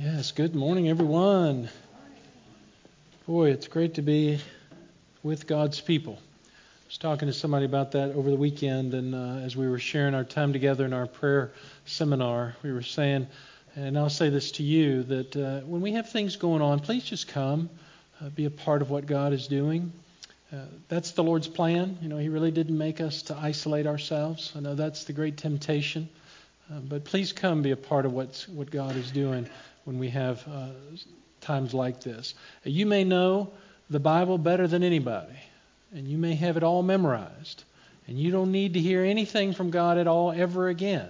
Yes, good morning, everyone. Boy, it's great to be with God's people. I was talking to somebody about that over the weekend, and uh, as we were sharing our time together in our prayer seminar, we were saying, and I'll say this to you, that uh, when we have things going on, please just come, uh, be a part of what God is doing. Uh, that's the Lord's plan. You know, He really didn't make us to isolate ourselves. I know that's the great temptation. Uh, but please come be a part of what's, what God is doing when we have uh, times like this. You may know the Bible better than anybody, and you may have it all memorized, and you don't need to hear anything from God at all ever again.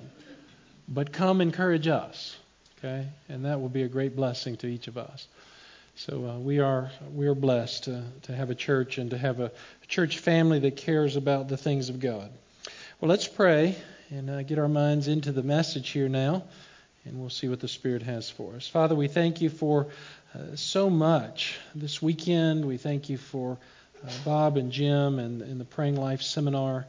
But come encourage us, okay? And that will be a great blessing to each of us. So uh, we are we are blessed to, to have a church and to have a, church family that cares about the things of God. Well, let's pray and uh, get our minds into the message here now, and we'll see what the Spirit has for us. Father, we thank you for uh, so much this weekend. We thank you for uh, Bob and Jim and, and the Praying Life seminar.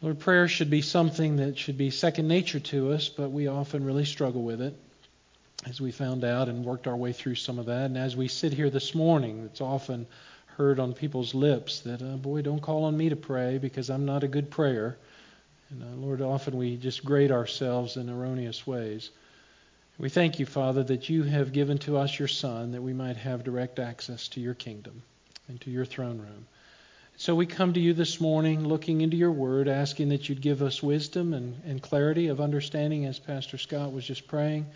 Lord, prayer should be something that should be second nature to us, but we often really struggle with it as we found out and worked our way through some of that. And as we sit here this morning, it's often heard on people's lips that, uh, boy, don't call on me to pray because I'm not a good prayer. And uh, Lord, often we just grade ourselves in erroneous ways. We thank you, Father, that you have given to us your Son that we might have direct access to your kingdom and to your throne room. So we come to you this morning looking into your word, asking that you'd give us wisdom and, and clarity of understanding as Pastor Scott was just praying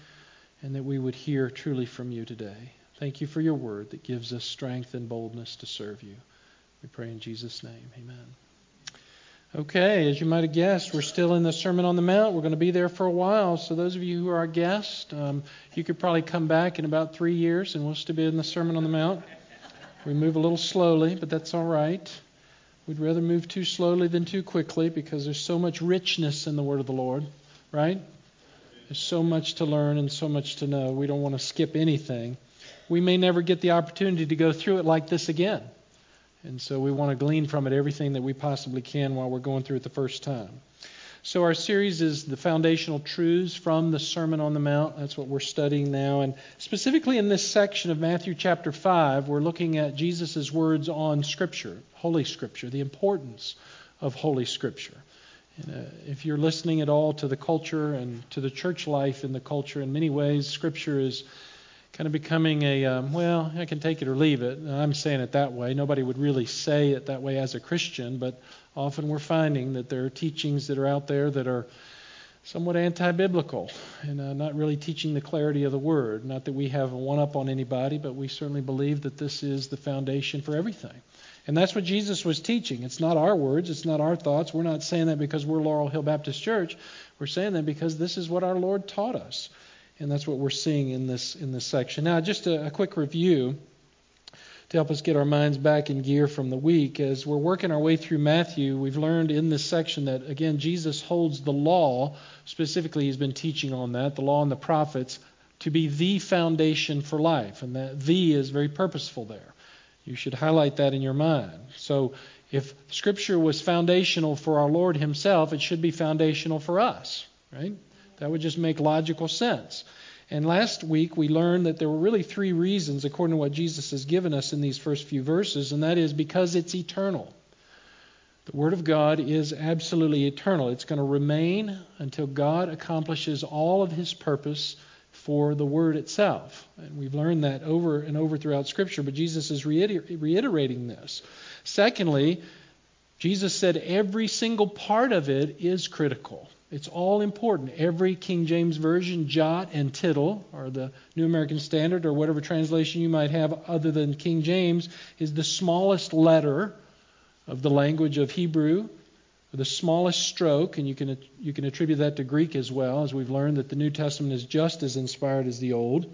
and that we would hear truly from you today. Thank you for your word that gives us strength and boldness to serve you. We pray in Jesus' name. Amen. Okay, as you might have guessed, we're still in the Sermon on the Mount. We're going to be there for a while. So, those of you who are our guests, um, you could probably come back in about three years and we'll still be in the Sermon on the Mount. We move a little slowly, but that's all right. We'd rather move too slowly than too quickly because there's so much richness in the Word of the Lord, right? There's so much to learn and so much to know. We don't want to skip anything. We may never get the opportunity to go through it like this again. And so we want to glean from it everything that we possibly can while we're going through it the first time. So our series is the foundational truths from the Sermon on the Mount. That's what we're studying now. And specifically in this section of Matthew chapter 5, we're looking at Jesus' words on Scripture, Holy Scripture, the importance of Holy Scripture. And, uh, if you're listening at all to the culture and to the church life in the culture, in many ways, Scripture is kind of becoming a, um, well, I can take it or leave it. I'm saying it that way. Nobody would really say it that way as a Christian, but often we're finding that there are teachings that are out there that are somewhat anti biblical and uh, not really teaching the clarity of the Word. Not that we have a one up on anybody, but we certainly believe that this is the foundation for everything. And that's what Jesus was teaching. It's not our words, it's not our thoughts. We're not saying that because we're Laurel Hill Baptist Church. We're saying that because this is what our Lord taught us. And that's what we're seeing in this in this section. Now, just a, a quick review to help us get our minds back in gear from the week. As we're working our way through Matthew, we've learned in this section that, again, Jesus holds the law, specifically, he's been teaching on that, the law and the prophets, to be the foundation for life. And that the is very purposeful there. You should highlight that in your mind. So, if Scripture was foundational for our Lord Himself, it should be foundational for us, right? That would just make logical sense. And last week we learned that there were really three reasons, according to what Jesus has given us in these first few verses, and that is because it's eternal. The Word of God is absolutely eternal. It's going to remain until God accomplishes all of His purpose for the Word itself. And we've learned that over and over throughout Scripture, but Jesus is reiter- reiterating this. Secondly, Jesus said every single part of it is critical. It's all important. Every King James Version, jot and tittle, or the New American Standard, or whatever translation you might have other than King James, is the smallest letter of the language of Hebrew the smallest stroke, and you can, you can attribute that to Greek as well, as we've learned that the New Testament is just as inspired as the Old.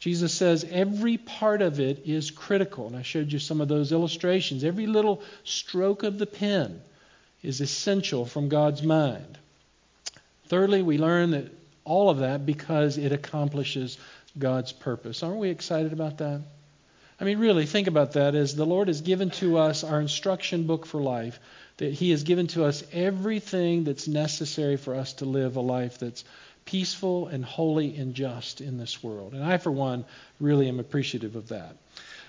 Jesus says every part of it is critical, and I showed you some of those illustrations. Every little stroke of the pen is essential from God's mind. Thirdly, we learn that all of that because it accomplishes God's purpose. Aren't we excited about that? I mean, really, think about that as the Lord has given to us our instruction book for life that He has given to us everything that's necessary for us to live a life that's peaceful and holy and just in this world. And I, for one, really am appreciative of that.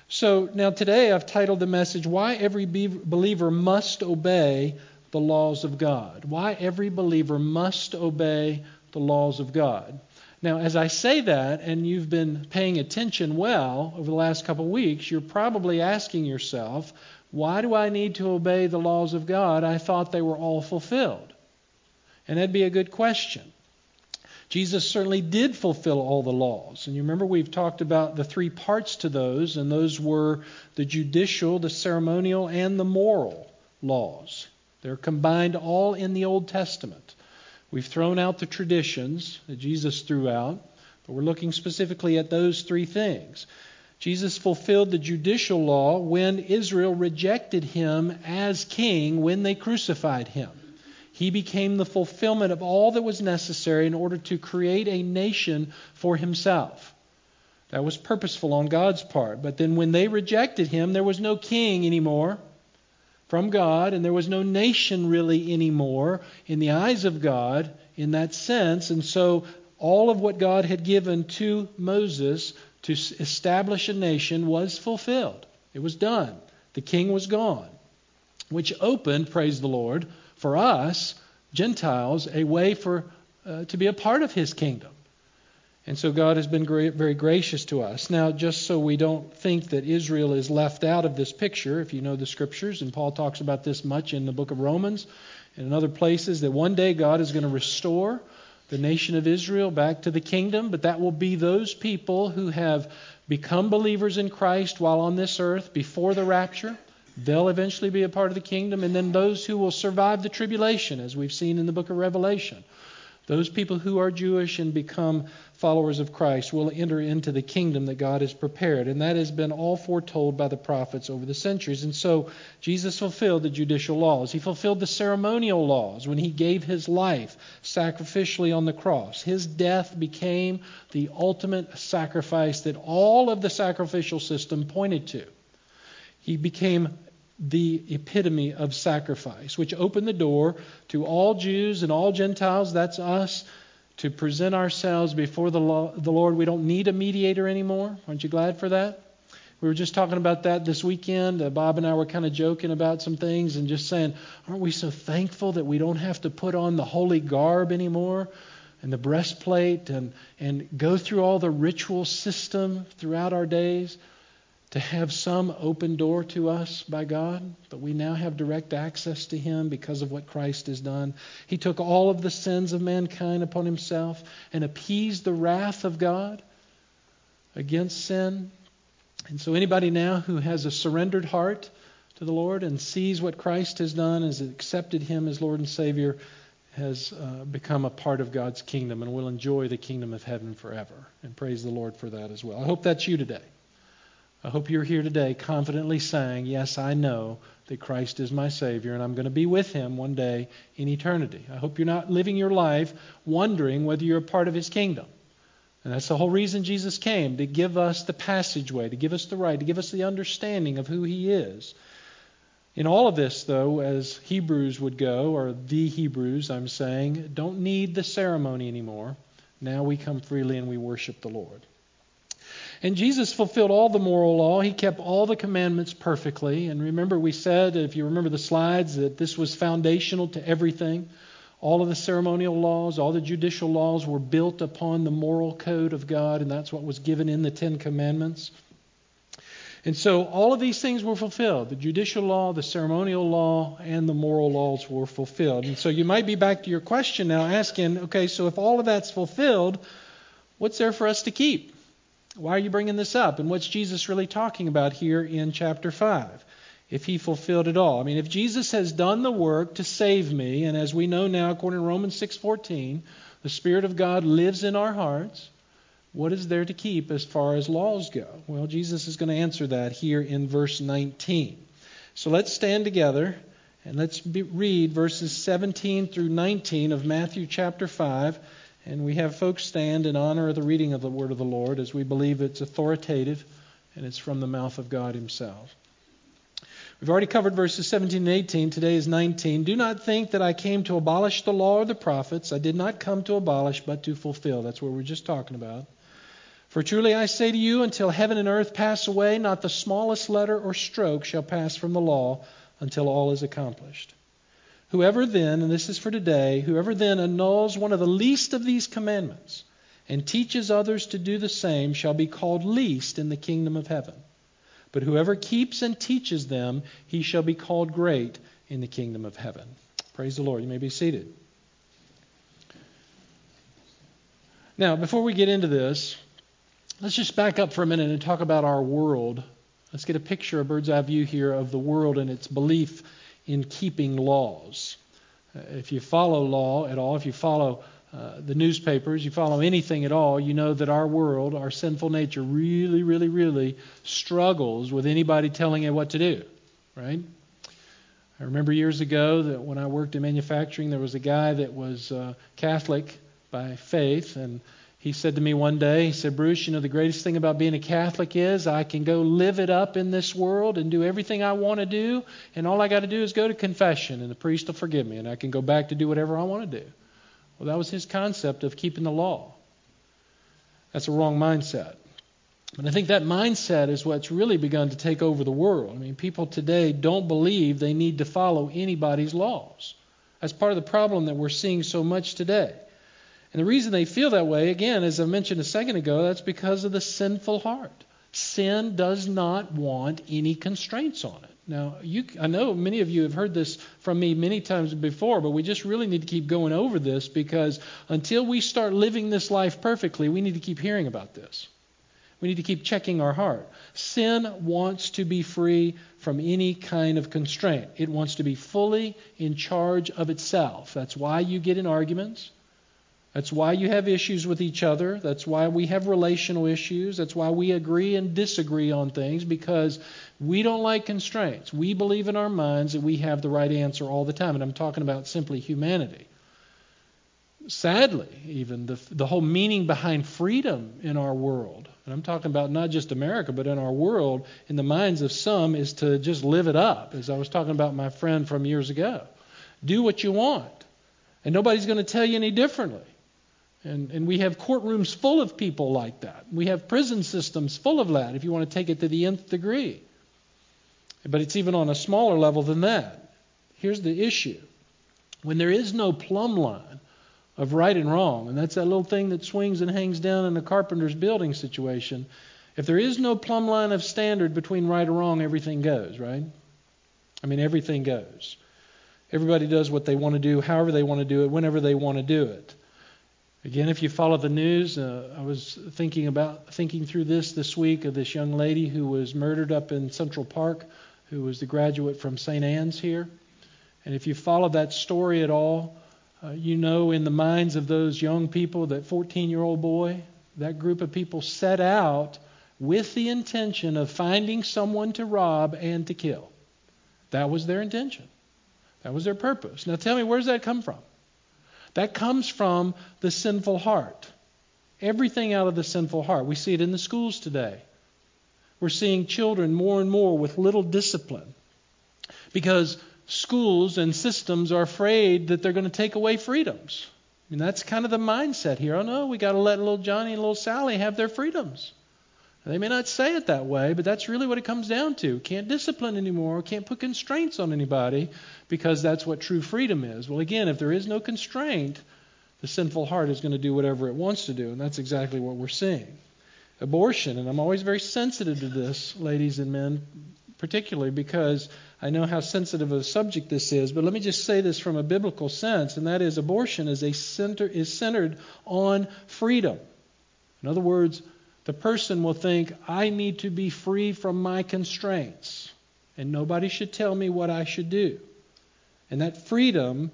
So now today I've titled the message, Why Every Believer Must Obey the Laws of God. Why every believer must obey the laws of God. Now, as I say that, and you've been paying attention well over the last couple of weeks, you're probably asking yourself, why do I need to obey the laws of God? I thought they were all fulfilled. And that'd be a good question. Jesus certainly did fulfill all the laws. And you remember we've talked about the three parts to those, and those were the judicial, the ceremonial, and the moral laws. They're combined all in the Old Testament. We've thrown out the traditions that Jesus threw out, but we're looking specifically at those three things. Jesus fulfilled the judicial law when Israel rejected him as king when they crucified him. He became the fulfillment of all that was necessary in order to create a nation for himself. That was purposeful on God's part. But then when they rejected him, there was no king anymore from God, and there was no nation really anymore in the eyes of God in that sense. And so all of what God had given to Moses to establish a nation was fulfilled. It was done. The king was gone, which opened, praise the Lord, for us, Gentiles, a way for uh, to be a part of his kingdom. And so God has been great, very gracious to us. Now, just so we don't think that Israel is left out of this picture, if you know the scriptures, and Paul talks about this much in the book of Romans and in other places, that one day God is going to restore the nation of Israel back to the kingdom, but that will be those people who have become believers in Christ while on this earth before the rapture. They'll eventually be a part of the kingdom. And then those who will survive the tribulation, as we've seen in the book of Revelation. Those people who are Jewish and become followers of Christ will enter into the kingdom that God has prepared. And that has been all foretold by the prophets over the centuries. And so Jesus fulfilled the judicial laws. He fulfilled the ceremonial laws when he gave his life sacrificially on the cross. His death became the ultimate sacrifice that all of the sacrificial system pointed to. He became the epitome of sacrifice, which opened the door to all Jews and all Gentiles, that's us, to present ourselves before the, Lord. We don't need a mediator anymore. Aren't you glad for that? We were just talking about that this weekend. Uh, Bob and I were kind of joking about some things and just saying, aren't we so thankful that we don't have to put on the holy garb anymore and the breastplate and, and go through all the ritual system throughout our days? To have some open door to us by God, but we now have direct access to Him because of what Christ has done. He took all of the sins of mankind upon Himself and appeased the wrath of God against sin. And so, anybody now who has a surrendered heart to the Lord and sees what Christ has done, has accepted Him as Lord and Savior, has uh, become a part of God's kingdom and will enjoy the kingdom of heaven forever. And praise the Lord for that as well. I hope that's you today. I hope you're here today confidently saying, Yes, I know that Christ is my Savior and I'm going to be with Him one day in eternity. I hope you're not living your life wondering whether you're a part of His kingdom. And that's the whole reason Jesus came to give us the passageway, to give us the right, to give us the understanding of who He is. In all of this, though, as Hebrews would go, or the Hebrews, I'm saying, don't need the ceremony anymore. Now we come freely and we worship the Lord. And Jesus fulfilled all the moral law. He kept all the commandments perfectly. And remember, we said, if you remember the slides, that this was foundational to everything. All of the ceremonial laws, all the judicial laws were built upon the moral code of God, and that's what was given in the Ten Commandments. And so all of these things were fulfilled. The judicial law, the ceremonial law, and the moral laws were fulfilled. And so you might be back to your question now asking, okay, so if all of that's fulfilled, what's there for us to keep? Why are you bringing this up? And what's Jesus really talking about here in chapter 5? If he fulfilled it all. I mean, if Jesus has done the work to save me, and as we know now, according to Romans 6:14, the Spirit of God lives in our hearts, what is there to keep as far as laws go? Well, Jesus is going to answer that here in verse 19. So let's stand together and let's be, read verses 17 through 19 of Matthew chapter 5. And we have folks stand in honor of the reading of the word of the Lord as we believe it's authoritative and it's from the mouth of God Himself. We've already covered verses 17 and 18. Today is 19. Do not think that I came to abolish the law or the prophets. I did not come to abolish, but to fulfill. That's what we we're just talking about. For truly I say to you, until heaven and earth pass away, not the smallest letter or stroke shall pass from the law until all is accomplished. Whoever then, and this is for today, whoever then annuls one of the least of these commandments and teaches others to do the same shall be called least in the kingdom of heaven. But whoever keeps and teaches them, he shall be called great in the kingdom of heaven. Praise the Lord. You may be seated. Now, before we get into this, let's just back up for a minute and talk about our world. Let's get a picture, a bird's eye view here of the world and its belief in keeping laws. If you follow law at all, if you follow uh, the newspapers, you follow anything at all, you know that our world, our sinful nature, really, really, really struggles with anybody telling it what to do, right? I remember years ago that when I worked in manufacturing, there was a guy that was uh, Catholic by faith, and he said to me one day, he said, Bruce, you know, the greatest thing about being a Catholic is I can go live it up in this world and do everything I want to do, and all I got to do is go to confession, and the priest will forgive me, and I can go back to do whatever I want to do. Well, that was his concept of keeping the law. That's a wrong mindset. But I think that mindset is what's really begun to take over the world. I mean, people today don't believe they need to follow anybody's laws. That's part of the problem that we're seeing so much today. And the reason they feel that way, again, as I mentioned a second ago, that's because of the sinful heart. Sin does not want any constraints on it. Now, you, I know many of you have heard this from me many times before, but we just really need to keep going over this because until we start living this life perfectly, we need to keep hearing about this. We need to keep checking our heart. Sin wants to be free from any kind of constraint. It wants to be fully in charge of itself. That's why you get in arguments. That's why you have issues with each other. That's why we have relational issues. That's why we agree and disagree on things because we don't like constraints. We believe in our minds that we have the right answer all the time. And I'm talking about simply humanity. Sadly, even the, the whole meaning behind freedom in our world, and I'm talking about not just America, but in our world, in the minds of some, is to just live it up, as I was talking about my friend from years ago. Do what you want, and nobody's going to tell you any differently. And, and we have courtrooms full of people like that. We have prison systems full of that, if you want to take it to the nth degree. But it's even on a smaller level than that. Here's the issue when there is no plumb line of right and wrong, and that's that little thing that swings and hangs down in a carpenter's building situation, if there is no plumb line of standard between right and wrong, everything goes, right? I mean, everything goes. Everybody does what they want to do, however they want to do it, whenever they want to do it. Again, if you follow the news, uh, I was thinking about thinking through this this week of this young lady who was murdered up in Central Park, who was the graduate from St. Anne's here. And if you follow that story at all, uh, you know in the minds of those young people, that 14-year-old boy, that group of people set out with the intention of finding someone to rob and to kill. That was their intention. That was their purpose. Now tell me, where does that come from? That comes from the sinful heart. Everything out of the sinful heart. We see it in the schools today. We're seeing children more and more with little discipline because schools and systems are afraid that they're going to take away freedoms. I mean, that's kind of the mindset here. Oh, no, we got to let little Johnny and little Sally have their freedoms. They may not say it that way, but that's really what it comes down to. Can't discipline anymore, can't put constraints on anybody because that's what true freedom is. Well, again, if there is no constraint, the sinful heart is going to do whatever it wants to do, and that's exactly what we're seeing. Abortion, and I'm always very sensitive to this, ladies and men, particularly because I know how sensitive a subject this is, but let me just say this from a biblical sense, and that is abortion is a center is centered on freedom. In other words, the person will think, I need to be free from my constraints, and nobody should tell me what I should do. And that freedom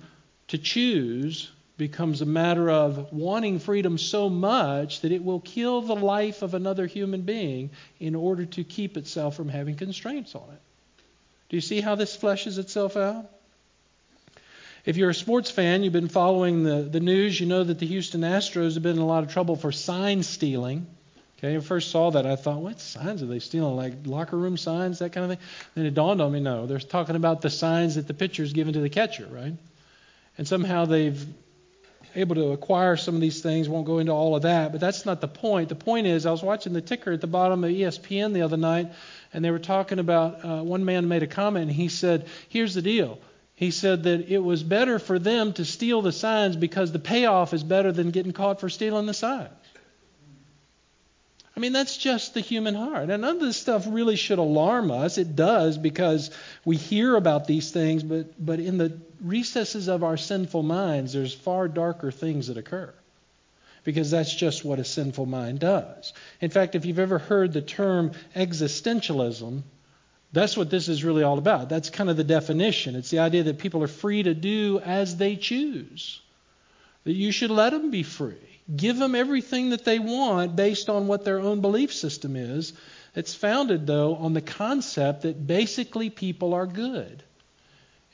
to choose becomes a matter of wanting freedom so much that it will kill the life of another human being in order to keep itself from having constraints on it. Do you see how this fleshes itself out? If you're a sports fan, you've been following the, the news, you know that the Houston Astros have been in a lot of trouble for sign stealing. Okay, I first saw that, I thought, what signs are they stealing? Like locker room signs, that kind of thing? Then it dawned on me, no, they're talking about the signs that the pitcher's given to the catcher, right? And somehow they've able to acquire some of these things. Won't go into all of that, but that's not the point. The point is, I was watching the ticker at the bottom of ESPN the other night, and they were talking about. Uh, one man made a comment, and he said, "Here's the deal." He said that it was better for them to steal the signs because the payoff is better than getting caught for stealing the signs. I mean, that's just the human heart. And none of this stuff really should alarm us. It does because we hear about these things, but, but in the recesses of our sinful minds, there's far darker things that occur. Because that's just what a sinful mind does. In fact, if you've ever heard the term existentialism, that's what this is really all about. That's kind of the definition. It's the idea that people are free to do as they choose, that you should let them be free. Give them everything that they want based on what their own belief system is. It's founded, though, on the concept that basically people are good.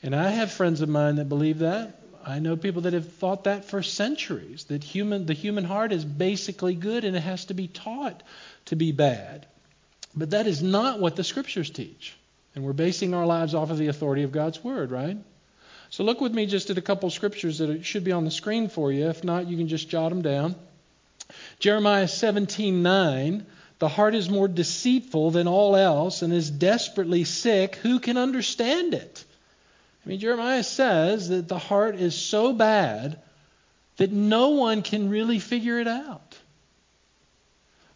And I have friends of mine that believe that. I know people that have thought that for centuries that human, the human heart is basically good and it has to be taught to be bad. But that is not what the scriptures teach. And we're basing our lives off of the authority of God's word, right? So look with me just at a couple scriptures that should be on the screen for you. If not, you can just jot them down. Jeremiah 17:9, the heart is more deceitful than all else and is desperately sick. Who can understand it? I mean, Jeremiah says that the heart is so bad that no one can really figure it out.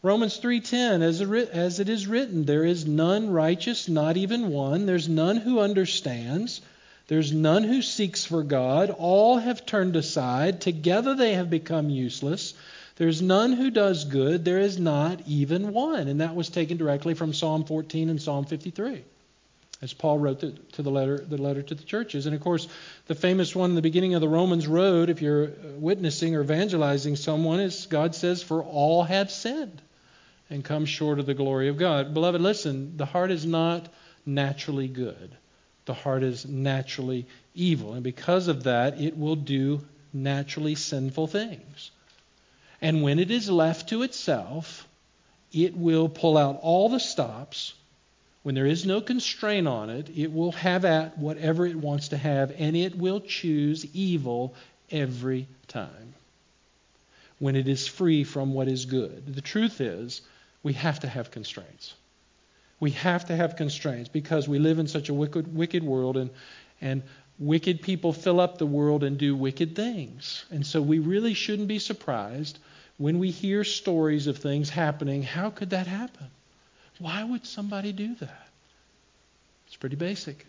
Romans 3:10 as, as it is written there is none righteous not even one there's none who understands there's none who seeks for God. All have turned aside. Together they have become useless. There's none who does good. There is not even one. And that was taken directly from Psalm 14 and Psalm 53, as Paul wrote the, to the letter, the letter to the churches. And of course, the famous one in the beginning of the Romans road, if you're witnessing or evangelizing someone, is God says, For all have sinned and come short of the glory of God. Beloved, listen, the heart is not naturally good the heart is naturally evil. And because of that, it will do naturally sinful things. And when it is left to itself, it will pull out all the stops. When there is no constraint on it, it will have at whatever it wants to have, and it will choose evil every time. When it is free from what is good. The truth is, we have to have constraints. We have to have constraints because we live in such a wicked, wicked world, and, and wicked people fill up the world and do wicked things. And so we really shouldn't be surprised when we hear stories of things happening. How could that happen? Why would somebody do that? It's pretty basic.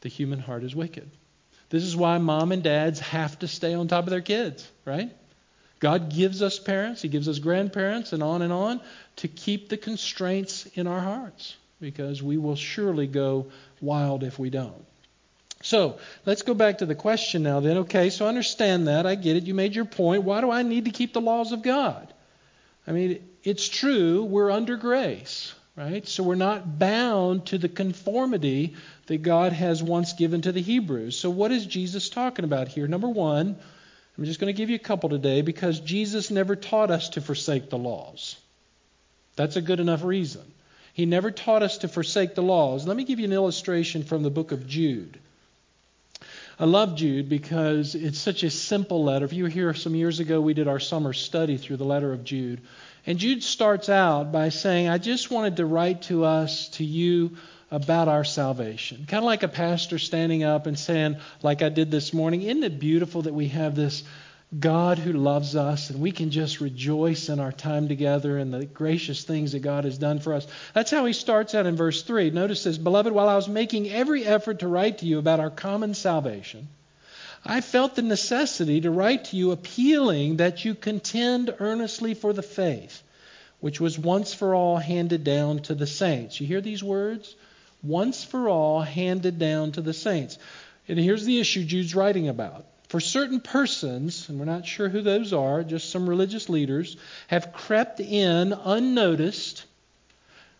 The human heart is wicked. This is why mom and dads have to stay on top of their kids, right? God gives us parents, He gives us grandparents, and on and on to keep the constraints in our hearts because we will surely go wild if we don't. So let's go back to the question now then. Okay, so understand that. I get it. You made your point. Why do I need to keep the laws of God? I mean, it's true, we're under grace, right? So we're not bound to the conformity that God has once given to the Hebrews. So what is Jesus talking about here? Number one, I'm just going to give you a couple today because Jesus never taught us to forsake the laws. That's a good enough reason. He never taught us to forsake the laws. Let me give you an illustration from the book of Jude. I love Jude because it's such a simple letter. If you were here some years ago, we did our summer study through the letter of Jude. And Jude starts out by saying, I just wanted to write to us, to you, about our salvation. Kind of like a pastor standing up and saying, like I did this morning, isn't it beautiful that we have this God who loves us and we can just rejoice in our time together and the gracious things that God has done for us. That's how he starts out in verse 3. Notice this Beloved, while I was making every effort to write to you about our common salvation, I felt the necessity to write to you appealing that you contend earnestly for the faith which was once for all handed down to the saints. You hear these words? Once for all handed down to the saints. And here's the issue Jude's writing about for certain persons, and we're not sure who those are, just some religious leaders, have crept in unnoticed.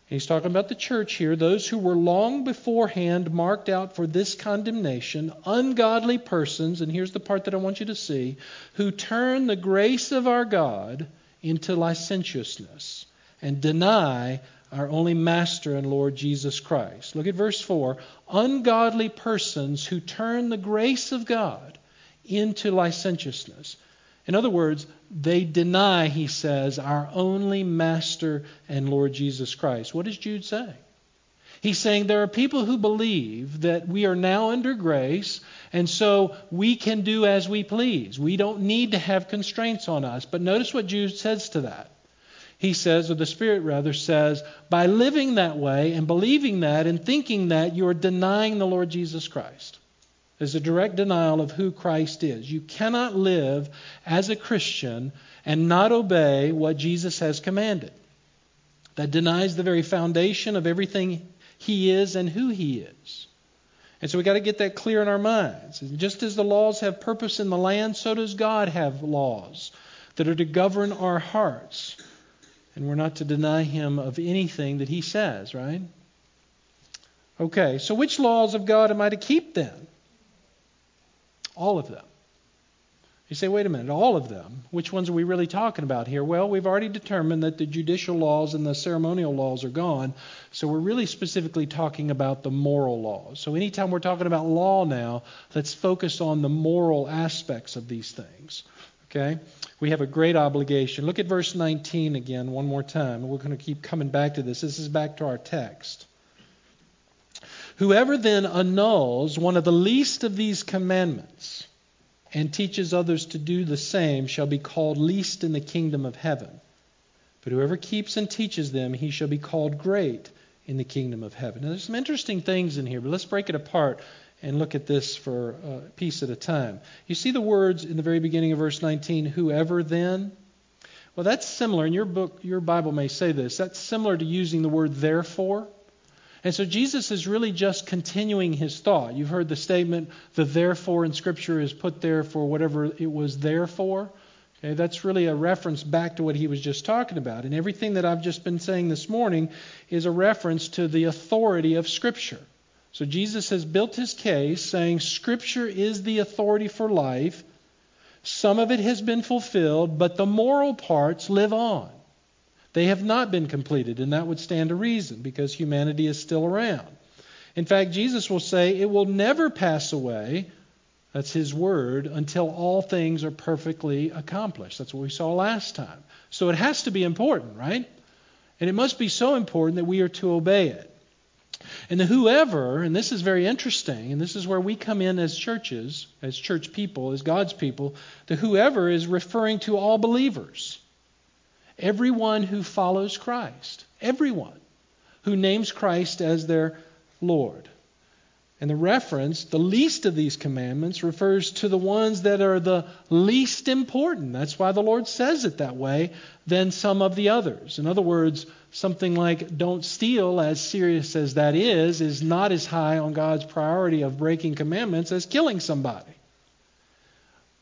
He's talking about the church here, those who were long beforehand marked out for this condemnation, ungodly persons, and here's the part that I want you to see, who turn the grace of our God into licentiousness and deny our only Master and Lord Jesus Christ. Look at verse 4 ungodly persons who turn the grace of God into licentiousness. In other words, they deny, he says, our only Master and Lord Jesus Christ. What does Jude say? He's saying there are people who believe that we are now under grace, and so we can do as we please. We don't need to have constraints on us. But notice what Jude says to that. He says, or the Spirit rather says, by living that way and believing that and thinking that, you are denying the Lord Jesus Christ. There's a direct denial of who Christ is. You cannot live as a Christian and not obey what Jesus has commanded. That denies the very foundation of everything he is and who He is. And so we've got to get that clear in our minds. And just as the laws have purpose in the land, so does God have laws that are to govern our hearts. And we're not to deny Him of anything that He says, right? Okay, so which laws of God am I to keep then? All of them. You say, wait a minute, all of them? Which ones are we really talking about here? Well, we've already determined that the judicial laws and the ceremonial laws are gone, so we're really specifically talking about the moral laws. So anytime we're talking about law now, let's focus on the moral aspects of these things. Okay? We have a great obligation. Look at verse 19 again, one more time. We're going to keep coming back to this. This is back to our text. Whoever then annuls one of the least of these commandments, and teaches others to do the same shall be called least in the kingdom of heaven. But whoever keeps and teaches them, he shall be called great in the kingdom of heaven. Now, there's some interesting things in here, but let's break it apart and look at this for uh, a piece at a time. You see the words in the very beginning of verse 19, whoever then? Well, that's similar, and your book, your Bible may say this. That's similar to using the word therefore. And so Jesus is really just continuing his thought. You've heard the statement, the therefore in Scripture is put there for whatever it was there for. Okay, that's really a reference back to what he was just talking about. And everything that I've just been saying this morning is a reference to the authority of Scripture. So Jesus has built his case saying Scripture is the authority for life. Some of it has been fulfilled, but the moral parts live on. They have not been completed, and that would stand to reason because humanity is still around. In fact, Jesus will say it will never pass away. That's his word until all things are perfectly accomplished. That's what we saw last time. So it has to be important, right? And it must be so important that we are to obey it. And the whoever, and this is very interesting, and this is where we come in as churches, as church people, as God's people, the whoever is referring to all believers. Everyone who follows Christ. Everyone who names Christ as their Lord. And the reference, the least of these commandments, refers to the ones that are the least important. That's why the Lord says it that way than some of the others. In other words, something like don't steal, as serious as that is, is not as high on God's priority of breaking commandments as killing somebody.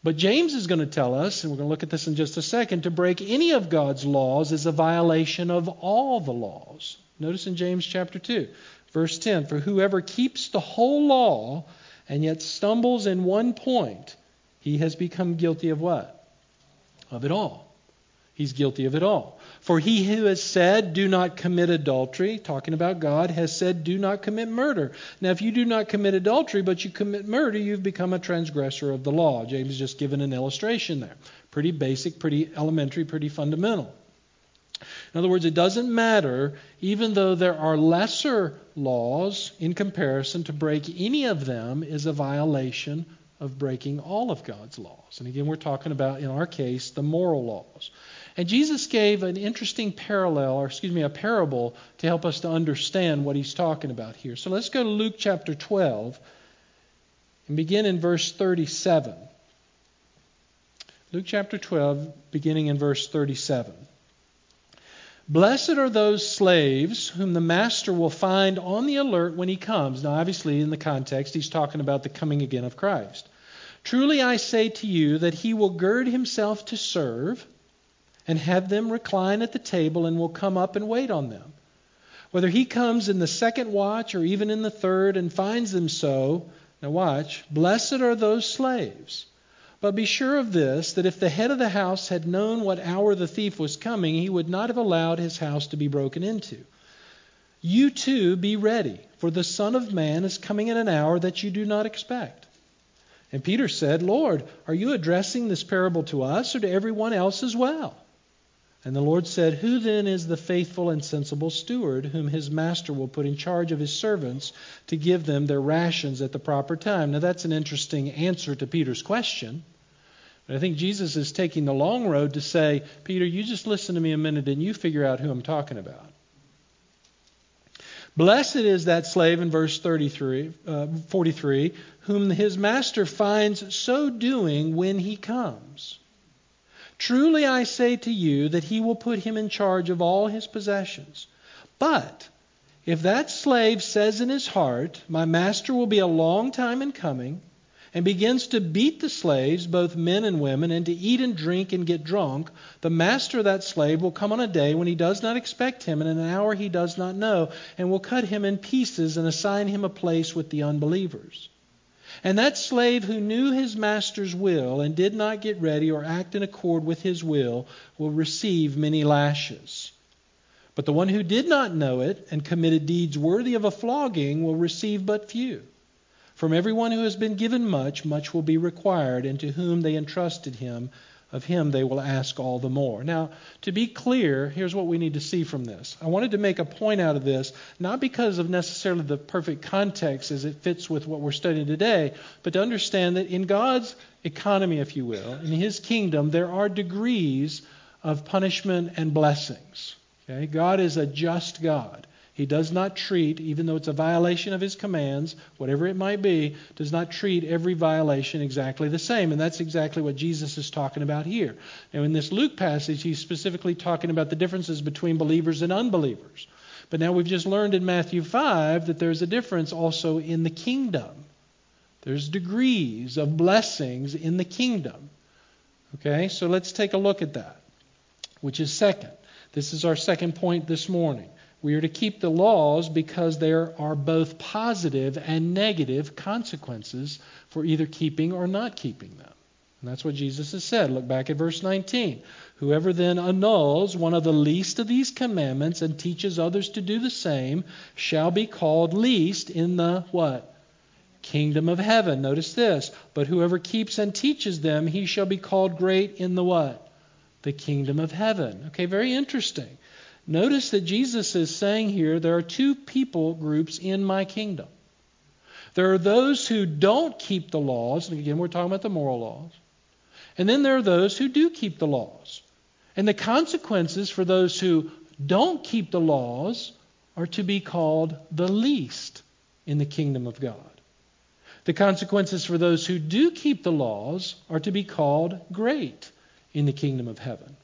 But James is going to tell us, and we're going to look at this in just a second, to break any of God's laws is a violation of all the laws. Notice in James chapter 2, verse 10 For whoever keeps the whole law and yet stumbles in one point, he has become guilty of what? Of it all. He's guilty of it all. For he who has said, Do not commit adultery, talking about God, has said, Do not commit murder. Now, if you do not commit adultery, but you commit murder, you've become a transgressor of the law. James has just given an illustration there. Pretty basic, pretty elementary, pretty fundamental. In other words, it doesn't matter, even though there are lesser laws in comparison, to break any of them is a violation of breaking all of God's laws. And again, we're talking about, in our case, the moral laws. And Jesus gave an interesting parallel, or excuse me, a parable to help us to understand what he's talking about here. So let's go to Luke chapter 12 and begin in verse 37. Luke chapter 12, beginning in verse 37. Blessed are those slaves whom the master will find on the alert when he comes. Now, obviously, in the context, he's talking about the coming again of Christ. Truly I say to you that he will gird himself to serve and have them recline at the table and will come up and wait on them. Whether he comes in the second watch or even in the third and finds them so, now watch, blessed are those slaves. But be sure of this that if the head of the house had known what hour the thief was coming, he would not have allowed his house to be broken into. You too be ready, for the Son of Man is coming at an hour that you do not expect. And Peter said, Lord, are you addressing this parable to us or to everyone else as well? And the Lord said, Who then is the faithful and sensible steward whom his master will put in charge of his servants to give them their rations at the proper time? Now, that's an interesting answer to Peter's question. I think Jesus is taking the long road to say, Peter, you just listen to me a minute and you figure out who I'm talking about. Blessed is that slave in verse 33, uh, 43, whom his master finds so doing when he comes. Truly I say to you that he will put him in charge of all his possessions. But if that slave says in his heart, My master will be a long time in coming, and begins to beat the slaves, both men and women, and to eat and drink and get drunk, the master of that slave will come on a day when he does not expect him, and in an hour he does not know, and will cut him in pieces and assign him a place with the unbelievers. And that slave who knew his master's will and did not get ready or act in accord with his will will receive many lashes. But the one who did not know it and committed deeds worthy of a flogging will receive but few. From everyone who has been given much, much will be required, and to whom they entrusted him, of him they will ask all the more. Now, to be clear, here's what we need to see from this. I wanted to make a point out of this, not because of necessarily the perfect context as it fits with what we're studying today, but to understand that in God's economy, if you will, in his kingdom, there are degrees of punishment and blessings. Okay? God is a just God. He does not treat, even though it's a violation of his commands, whatever it might be, does not treat every violation exactly the same. And that's exactly what Jesus is talking about here. Now, in this Luke passage, he's specifically talking about the differences between believers and unbelievers. But now we've just learned in Matthew 5 that there's a difference also in the kingdom. There's degrees of blessings in the kingdom. Okay, so let's take a look at that, which is second. This is our second point this morning. We are to keep the laws because there are both positive and negative consequences for either keeping or not keeping them. And that's what Jesus has said. Look back at verse 19. Whoever then annuls one of the least of these commandments and teaches others to do the same shall be called least in the what? Kingdom of heaven. Notice this. But whoever keeps and teaches them, he shall be called great in the what? The kingdom of heaven. Okay, very interesting. Notice that Jesus is saying here there are two people groups in my kingdom. There are those who don't keep the laws, and again, we're talking about the moral laws. And then there are those who do keep the laws. And the consequences for those who don't keep the laws are to be called the least in the kingdom of God. The consequences for those who do keep the laws are to be called great in the kingdom of heaven.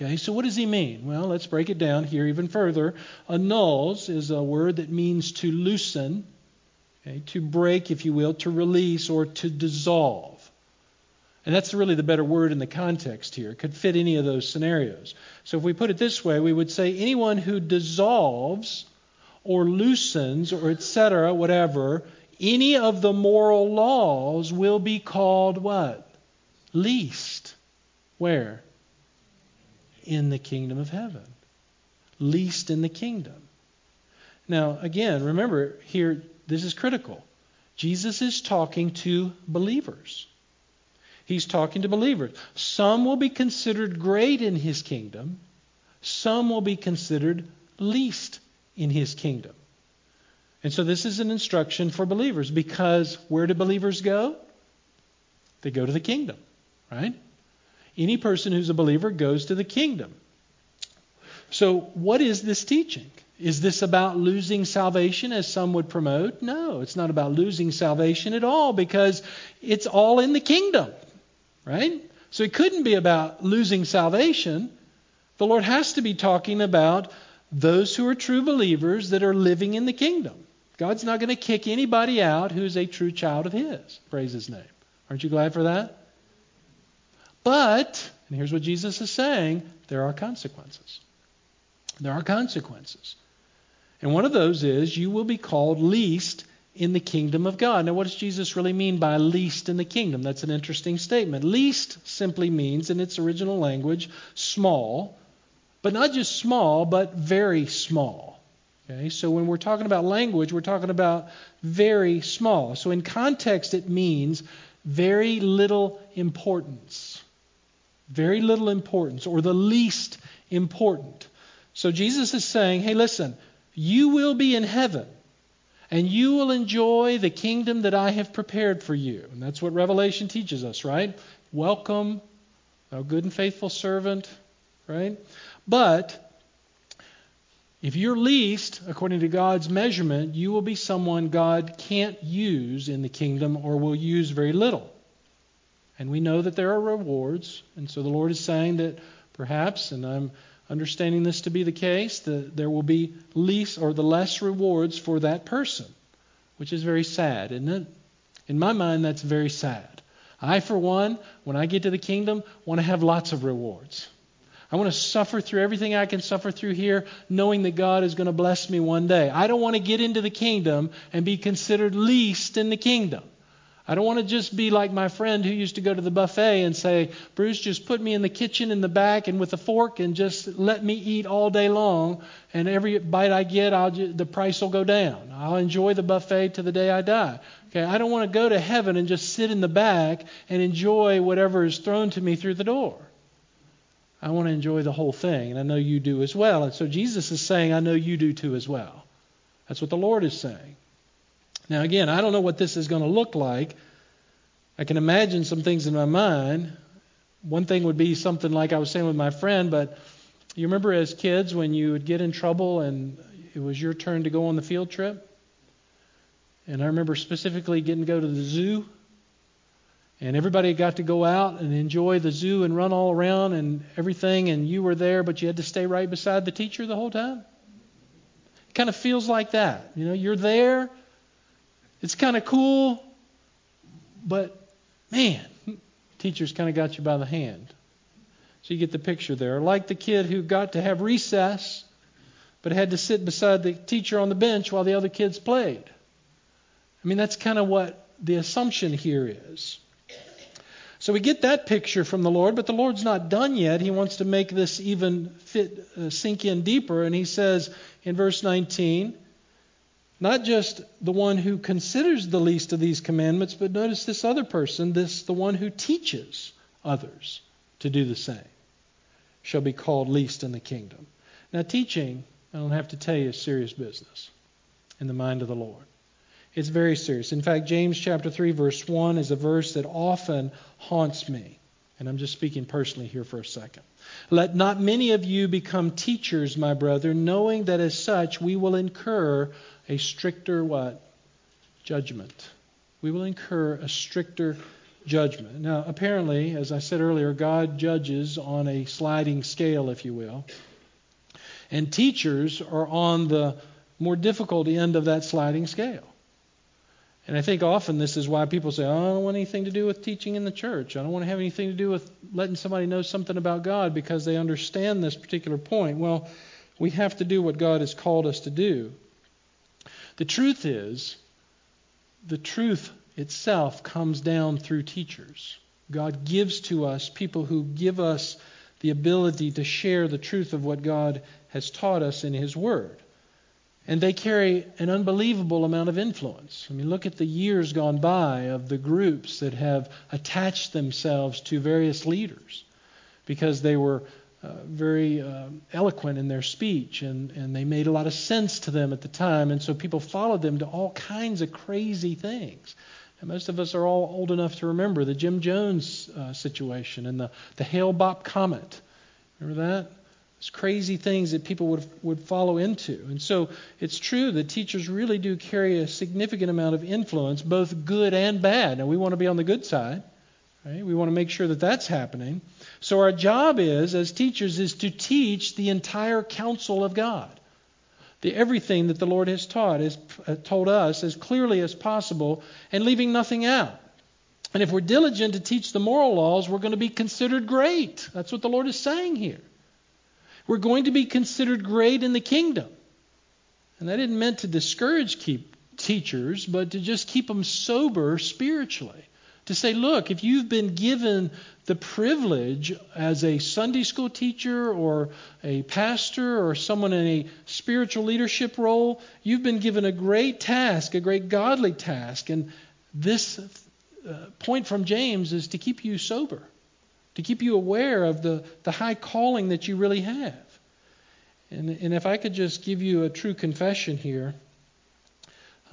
Okay, so what does he mean? Well, let's break it down here even further. Annuls is a word that means to loosen, okay, to break, if you will, to release or to dissolve. And that's really the better word in the context here. It could fit any of those scenarios. So if we put it this way, we would say anyone who dissolves or loosens or etc., whatever, any of the moral laws will be called what? Least. Where? In the kingdom of heaven. Least in the kingdom. Now, again, remember here, this is critical. Jesus is talking to believers. He's talking to believers. Some will be considered great in his kingdom, some will be considered least in his kingdom. And so this is an instruction for believers because where do believers go? They go to the kingdom, right? Any person who's a believer goes to the kingdom. So, what is this teaching? Is this about losing salvation as some would promote? No, it's not about losing salvation at all because it's all in the kingdom, right? So, it couldn't be about losing salvation. The Lord has to be talking about those who are true believers that are living in the kingdom. God's not going to kick anybody out who's a true child of His. Praise His name. Aren't you glad for that? But, and here's what Jesus is saying there are consequences. There are consequences. And one of those is you will be called least in the kingdom of God. Now, what does Jesus really mean by least in the kingdom? That's an interesting statement. Least simply means, in its original language, small, but not just small, but very small. Okay, so when we're talking about language, we're talking about very small. So in context, it means very little importance. Very little importance, or the least important. So Jesus is saying, hey, listen, you will be in heaven and you will enjoy the kingdom that I have prepared for you. And that's what Revelation teaches us, right? Welcome, thou good and faithful servant, right? But if you're least, according to God's measurement, you will be someone God can't use in the kingdom or will use very little. And we know that there are rewards. And so the Lord is saying that perhaps, and I'm understanding this to be the case, that there will be least or the less rewards for that person, which is very sad, isn't it? In my mind, that's very sad. I, for one, when I get to the kingdom, want to have lots of rewards. I want to suffer through everything I can suffer through here, knowing that God is going to bless me one day. I don't want to get into the kingdom and be considered least in the kingdom. I don't want to just be like my friend who used to go to the buffet and say, Bruce, just put me in the kitchen in the back and with a fork and just let me eat all day long. And every bite I get, I'll the price will go down. I'll enjoy the buffet to the day I die. Okay, I don't want to go to heaven and just sit in the back and enjoy whatever is thrown to me through the door. I want to enjoy the whole thing, and I know you do as well. And so Jesus is saying, I know you do too as well. That's what the Lord is saying. Now, again, I don't know what this is going to look like. I can imagine some things in my mind. One thing would be something like I was saying with my friend, but you remember as kids when you would get in trouble and it was your turn to go on the field trip? And I remember specifically getting to go to the zoo. And everybody got to go out and enjoy the zoo and run all around and everything, and you were there, but you had to stay right beside the teacher the whole time. It kind of feels like that. You know, you're there, it's kind of cool, but man, teachers kind of got you by the hand. So you get the picture there. Like the kid who got to have recess, but had to sit beside the teacher on the bench while the other kids played. I mean, that's kind of what the assumption here is. So we get that picture from the Lord, but the Lord's not done yet. He wants to make this even fit, uh, sink in deeper, and he says in verse 19, not just the one who considers the least of these commandments, but notice this other person, this the one who teaches others to do the same, shall be called least in the kingdom. Now, teaching, I don't have to tell you, is serious business in the mind of the Lord. It's very serious. In fact, James chapter 3, verse 1 is a verse that often haunts me. And I'm just speaking personally here for a second. Let not many of you become teachers, my brother, knowing that as such we will incur a stricter what? Judgment. We will incur a stricter judgment. Now, apparently, as I said earlier, God judges on a sliding scale, if you will. And teachers are on the more difficult end of that sliding scale. And I think often this is why people say, oh, I don't want anything to do with teaching in the church. I don't want to have anything to do with letting somebody know something about God because they understand this particular point. Well, we have to do what God has called us to do. The truth is, the truth itself comes down through teachers. God gives to us people who give us the ability to share the truth of what God has taught us in His Word. And they carry an unbelievable amount of influence. I mean, look at the years gone by of the groups that have attached themselves to various leaders because they were uh, very uh, eloquent in their speech, and, and they made a lot of sense to them at the time, and so people followed them to all kinds of crazy things. And most of us are all old enough to remember the Jim Jones uh, situation and the, the Hale Bopp comet. Remember that? It's crazy things that people would, would follow into. And so it's true that teachers really do carry a significant amount of influence, both good and bad. Now, we want to be on the good side. Right? We want to make sure that that's happening. So our job is, as teachers, is to teach the entire counsel of God. The everything that the Lord has taught, has uh, told us as clearly as possible, and leaving nothing out. And if we're diligent to teach the moral laws, we're going to be considered great. That's what the Lord is saying here. We're going to be considered great in the kingdom. And that isn't meant to discourage keep teachers, but to just keep them sober spiritually. To say, look, if you've been given the privilege as a Sunday school teacher or a pastor or someone in a spiritual leadership role, you've been given a great task, a great godly task. And this uh, point from James is to keep you sober, to keep you aware of the, the high calling that you really have. And, and if I could just give you a true confession here,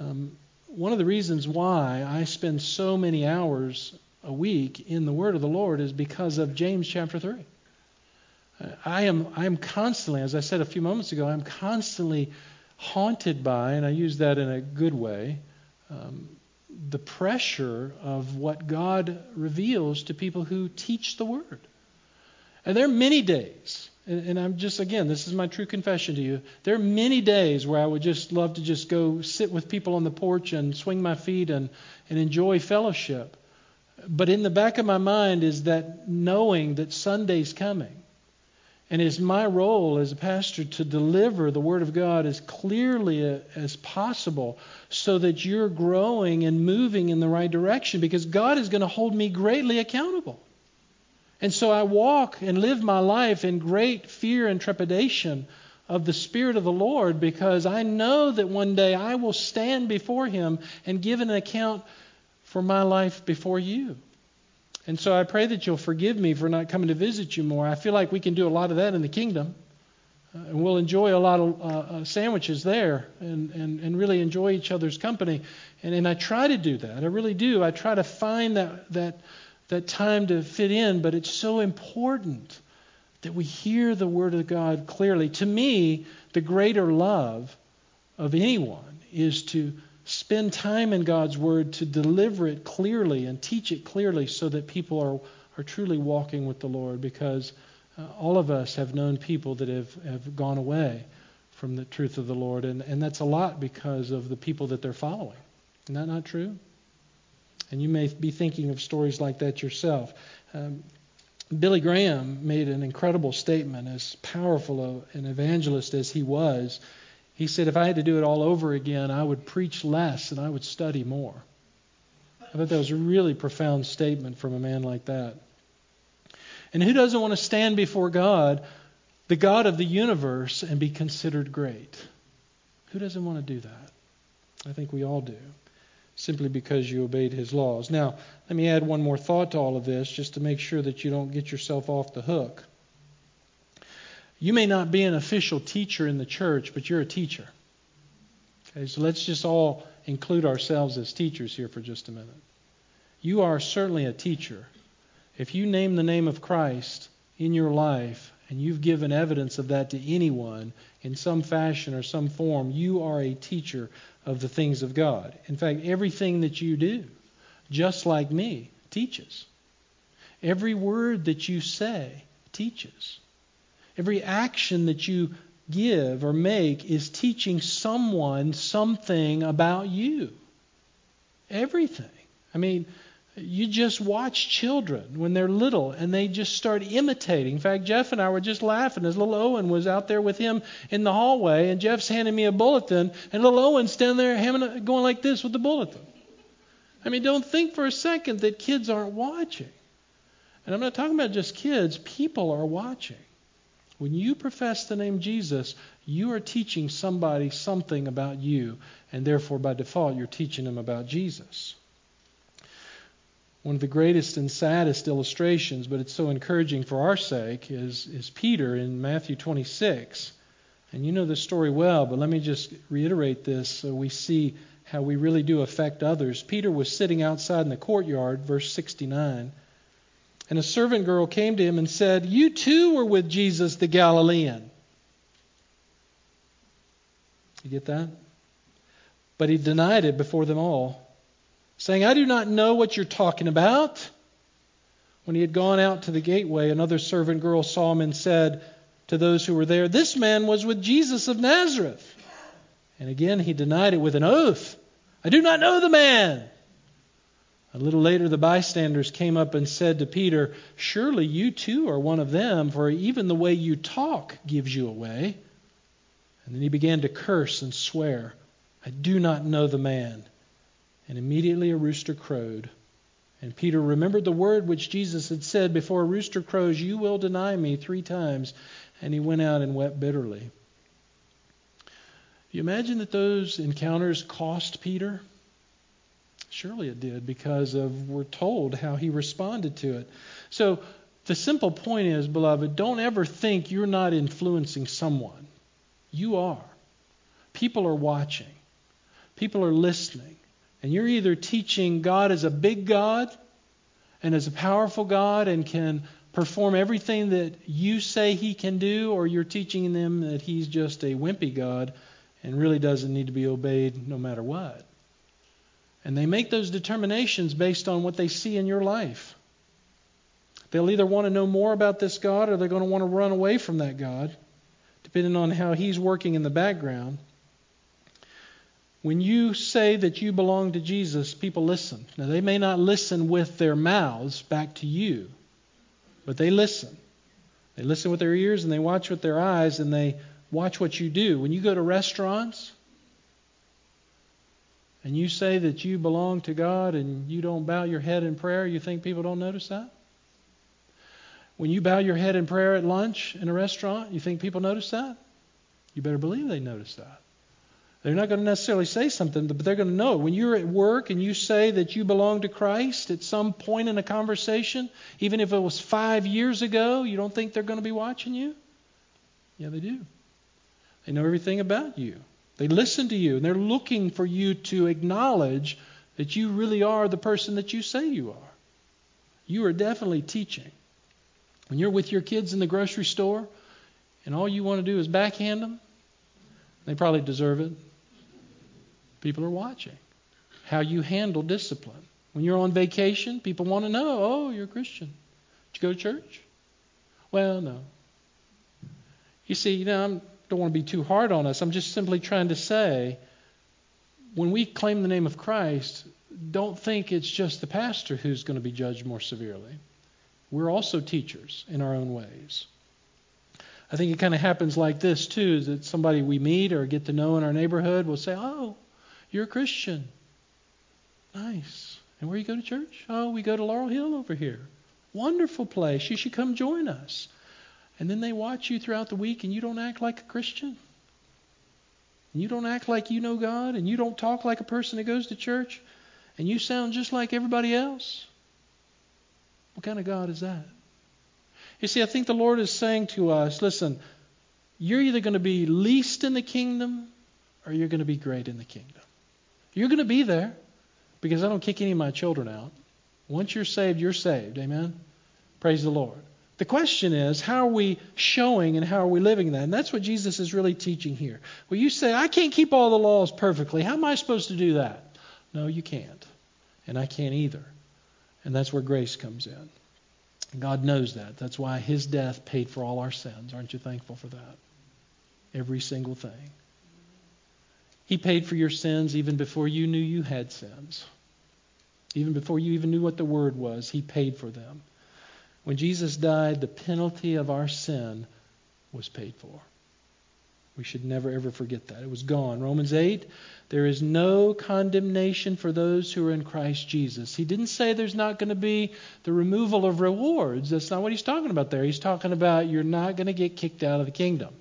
um, one of the reasons why I spend so many hours a week in the Word of the Lord is because of James chapter 3. I am, I am constantly, as I said a few moments ago, I'm constantly haunted by, and I use that in a good way, um, the pressure of what God reveals to people who teach the Word. And there are many days and, and I'm just, again, this is my true confession to you. There are many days where I would just love to just go sit with people on the porch and swing my feet and, and enjoy fellowship. But in the back of my mind is that knowing that Sunday's coming. And it's my role as a pastor to deliver the Word of God as clearly as possible so that you're growing and moving in the right direction because God is going to hold me greatly accountable. And so I walk and live my life in great fear and trepidation of the Spirit of the Lord because I know that one day I will stand before Him and give an account for my life before you. And so I pray that you'll forgive me for not coming to visit you more. I feel like we can do a lot of that in the kingdom. Uh, and we'll enjoy a lot of uh, uh, sandwiches there and, and, and really enjoy each other's company. And, and I try to do that. I really do. I try to find that, that that time to fit in, but it's so important that we hear the Word of God clearly. To me, the greater love of anyone is to spend time in God's Word to deliver it clearly and teach it clearly so that people are, are truly walking with the Lord because uh, all of us have known people that have, have gone away from the truth of the Lord, and, and that's a lot because of the people that they're following. Isn't that not true? And you may be thinking of stories like that yourself. Um, Billy Graham made an incredible statement, as powerful an evangelist as he was. He said, If I had to do it all over again, I would preach less and I would study more. I thought that was a really profound statement from a man like that. And who doesn't want to stand before God, the God of the universe, and be considered great? Who doesn't want to do that? I think we all do simply because you obeyed his laws. Now, let me add one more thought to all of this just to make sure that you don't get yourself off the hook. You may not be an official teacher in the church, but you're a teacher. Okay, so let's just all include ourselves as teachers here for just a minute. You are certainly a teacher. If you name the name of Christ in your life and you've given evidence of that to anyone in some fashion or some form, you are a teacher of the things of God. In fact, everything that you do, just like me, teaches. Every word that you say teaches. Every action that you give or make is teaching someone something about you. Everything. I mean, you just watch children when they're little and they just start imitating. In fact, Jeff and I were just laughing as little Owen was out there with him in the hallway, and Jeff's handing me a bulletin, and little Owen's standing there going like this with the bulletin. I mean, don't think for a second that kids aren't watching. And I'm not talking about just kids, people are watching. When you profess the name Jesus, you are teaching somebody something about you, and therefore, by default, you're teaching them about Jesus one of the greatest and saddest illustrations, but it's so encouraging for our sake, is, is Peter in Matthew 26. And you know this story well, but let me just reiterate this so we see how we really do affect others. Peter was sitting outside in the courtyard, verse 69, and a servant girl came to him and said, You too were with Jesus the Galilean. You get that? But he denied it before them all saying, I do not know what you're talking about. When he had gone out to the gateway, another servant girl saw him and said to those who were there, This man was with Jesus of Nazareth. And again he denied it with an oath, I do not know the man. A little later, the bystanders came up and said to Peter, Surely you too are one of them, for even the way you talk gives you away. And then he began to curse and swear. I do not know the man. And immediately a rooster crowed. And Peter remembered the word which Jesus had said, Before a rooster crows, you will deny me three times. And he went out and wept bitterly. You imagine that those encounters cost Peter? Surely it did, because of we're told how he responded to it. So the simple point is, beloved, don't ever think you're not influencing someone. You are. People are watching. People are listening. And you're either teaching God as a big God and as a powerful God and can perform everything that you say he can do, or you're teaching them that he's just a wimpy God and really doesn't need to be obeyed no matter what. And they make those determinations based on what they see in your life. They'll either want to know more about this God or they're going to want to run away from that God, depending on how He's working in the background. When you say that you belong to Jesus, people listen. Now, they may not listen with their mouths back to you, but they listen. They listen with their ears and they watch with their eyes and they watch what you do. When you go to restaurants and you say that you belong to God and you don't bow your head in prayer, you think people don't notice that? When you bow your head in prayer at lunch in a restaurant, you think people notice that? You better believe they notice that. They're not going to necessarily say something, but they're going to know. When you're at work and you say that you belong to Christ at some point in a conversation, even if it was five years ago, you don't think they're going to be watching you? Yeah, they do. They know everything about you. They listen to you, and they're looking for you to acknowledge that you really are the person that you say you are. You are definitely teaching. When you're with your kids in the grocery store and all you want to do is backhand them, they probably deserve it. People are watching how you handle discipline. When you're on vacation, people want to know, oh, you're a Christian. Did you go to church? Well, no. You see, you know, I don't want to be too hard on us. I'm just simply trying to say when we claim the name of Christ, don't think it's just the pastor who's going to be judged more severely. We're also teachers in our own ways. I think it kind of happens like this too that somebody we meet or get to know in our neighborhood will say, Oh, you're a Christian. Nice. And where you go to church? Oh, we go to Laurel Hill over here. Wonderful place. You should come join us. And then they watch you throughout the week and you don't act like a Christian. And you don't act like you know God and you don't talk like a person that goes to church and you sound just like everybody else. What kind of God is that? You see, I think the Lord is saying to us listen, you're either going to be least in the kingdom or you're going to be great in the kingdom. You're going to be there because I don't kick any of my children out. Once you're saved, you're saved. Amen? Praise the Lord. The question is, how are we showing and how are we living that? And that's what Jesus is really teaching here. Well, you say, I can't keep all the laws perfectly. How am I supposed to do that? No, you can't. And I can't either. And that's where grace comes in. God knows that. That's why his death paid for all our sins. Aren't you thankful for that? Every single thing. He paid for your sins even before you knew you had sins. Even before you even knew what the word was, he paid for them. When Jesus died, the penalty of our sin was paid for. We should never ever forget that. It was gone. Romans 8, there is no condemnation for those who are in Christ Jesus. He didn't say there's not going to be the removal of rewards. That's not what he's talking about there. He's talking about you're not going to get kicked out of the kingdom.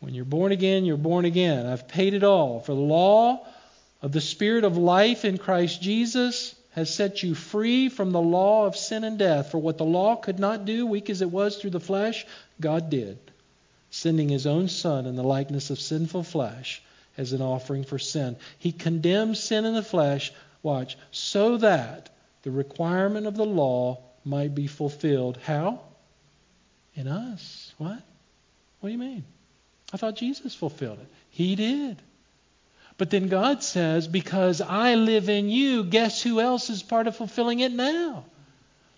When you're born again, you're born again. I've paid it all. For the law of the Spirit of life in Christ Jesus has set you free from the law of sin and death. For what the law could not do, weak as it was through the flesh, God did sending his own Son in the likeness of sinful flesh as an offering for sin. He condemned sin in the flesh, watch, so that the requirement of the law might be fulfilled. How? In us. What? What do you mean? I thought Jesus fulfilled it. He did. But then God says, because I live in you, guess who else is part of fulfilling it now?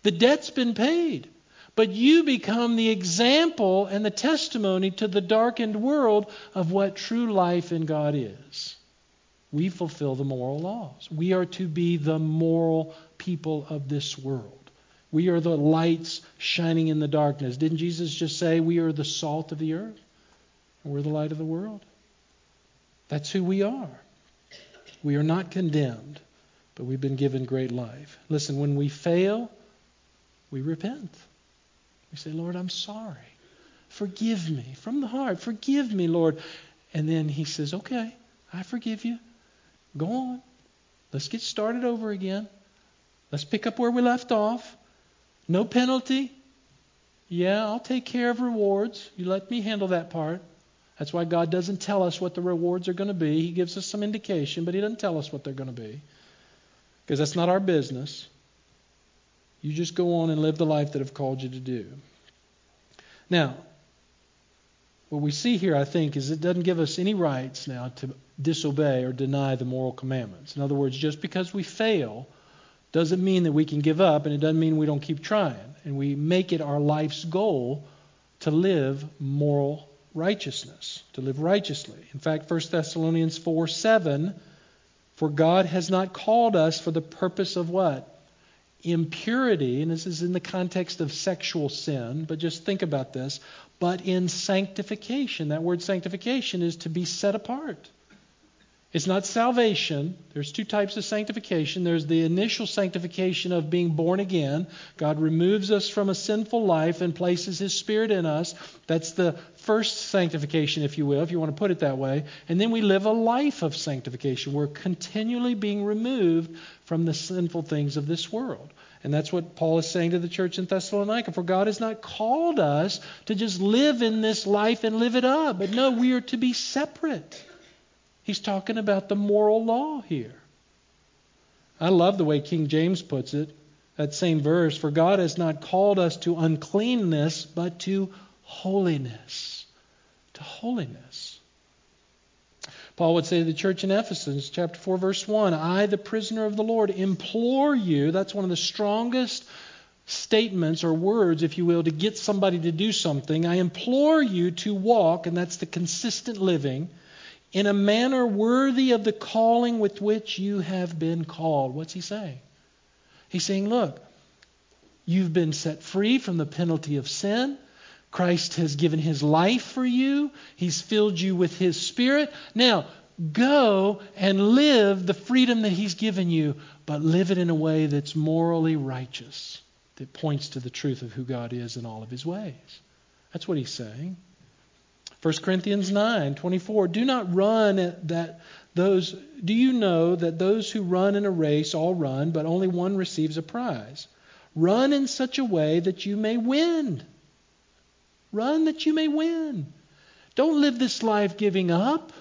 The debt's been paid. But you become the example and the testimony to the darkened world of what true life in God is. We fulfill the moral laws. We are to be the moral people of this world. We are the lights shining in the darkness. Didn't Jesus just say we are the salt of the earth? We're the light of the world? That's who we are. We are not condemned, but we've been given great life. Listen, when we fail, we repent. We say, Lord, I'm sorry. Forgive me from the heart. Forgive me, Lord. And then he says, Okay, I forgive you. Go on. Let's get started over again. Let's pick up where we left off. No penalty. Yeah, I'll take care of rewards. You let me handle that part. That's why God doesn't tell us what the rewards are going to be. He gives us some indication, but He doesn't tell us what they're going to be. Because that's not our business. You just go on and live the life that I've called you to do. Now, what we see here, I think, is it doesn't give us any rights now to disobey or deny the moral commandments. In other words, just because we fail doesn't mean that we can give up, and it doesn't mean we don't keep trying. And we make it our life's goal to live moral righteousness, to live righteously. In fact, 1 Thessalonians 4 7, for God has not called us for the purpose of what? Impurity, and this is in the context of sexual sin, but just think about this, but in sanctification. That word sanctification is to be set apart. It's not salvation. There's two types of sanctification. There's the initial sanctification of being born again. God removes us from a sinful life and places His Spirit in us. That's the first sanctification, if you will, if you want to put it that way. And then we live a life of sanctification. We're continually being removed from the sinful things of this world. And that's what Paul is saying to the church in Thessalonica. For God has not called us to just live in this life and live it up. But no, we are to be separate. He's talking about the moral law here. I love the way King James puts it, that same verse. For God has not called us to uncleanness, but to holiness. To holiness. Paul would say to the church in Ephesus, chapter 4, verse 1 I, the prisoner of the Lord, implore you. That's one of the strongest statements or words, if you will, to get somebody to do something. I implore you to walk, and that's the consistent living in a manner worthy of the calling with which you have been called. What's he saying? He's saying, look, you've been set free from the penalty of sin. Christ has given his life for you, he's filled you with his spirit. Now, go and live the freedom that he's given you, but live it in a way that's morally righteous, that points to the truth of who God is in all of his ways. That's what he's saying. 1 Corinthians 9, 24. Do not run that those do you know that those who run in a race all run, but only one receives a prize? Run in such a way that you may win. Run that you may win. Don't live this life giving up.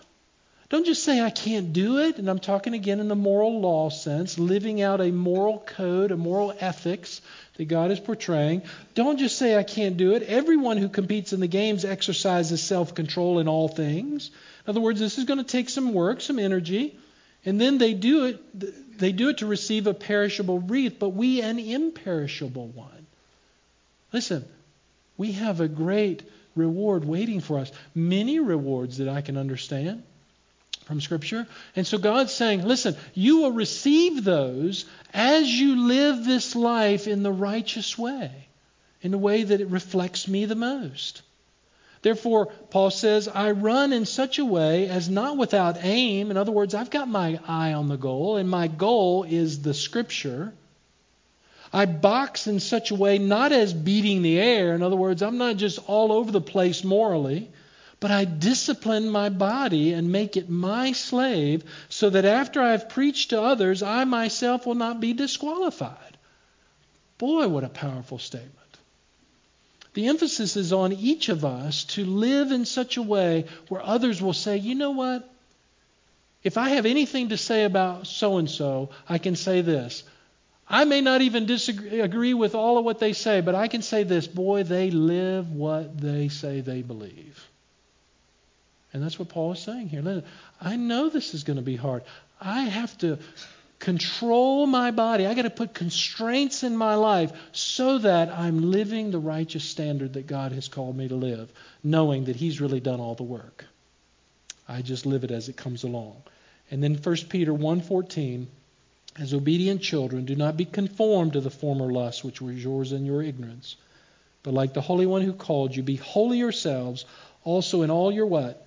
Don't just say, I can't do it. And I'm talking again in the moral law sense, living out a moral code, a moral ethics that God is portraying. Don't just say, I can't do it. Everyone who competes in the games exercises self control in all things. In other words, this is going to take some work, some energy, and then they do it. They do it to receive a perishable wreath, but we an imperishable one. Listen, we have a great reward waiting for us. Many rewards that I can understand from Scripture. And so God's saying, listen, you will receive those as you live this life in the righteous way, in the way that it reflects me the most. Therefore, Paul says, I run in such a way as not without aim. In other words, I've got my eye on the goal, and my goal is the Scripture. I box in such a way not as beating the air. In other words, I'm not just all over the place morally. But I discipline my body and make it my slave so that after I've preached to others, I myself will not be disqualified. Boy, what a powerful statement. The emphasis is on each of us to live in such a way where others will say, you know what? If I have anything to say about so and so, I can say this. I may not even disagree agree with all of what they say, but I can say this boy, they live what they say they believe. And that's what Paul is saying here. Listen, I know this is going to be hard. I have to control my body. I got to put constraints in my life so that I'm living the righteous standard that God has called me to live, knowing that He's really done all the work. I just live it as it comes along. And then 1 Peter 1:14 as obedient children do not be conformed to the former lusts which were yours in your ignorance but like the holy one who called you be holy yourselves also in all your what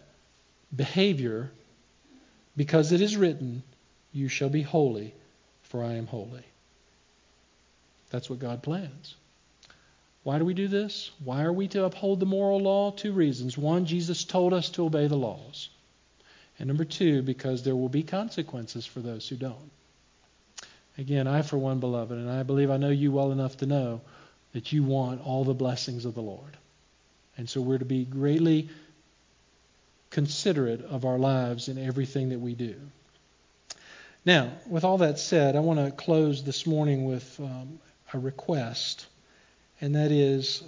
behavior because it is written, You shall be holy, for I am holy. That's what God plans. Why do we do this? Why are we to uphold the moral law? Two reasons. One, Jesus told us to obey the laws. And number two, because there will be consequences for those who don't. Again, I, for one, beloved, and I believe I know you well enough to know that you want all the blessings of the Lord. And so we're to be greatly considerate of our lives in everything that we do. Now, with all that said, I want to close this morning with um, a request, and that is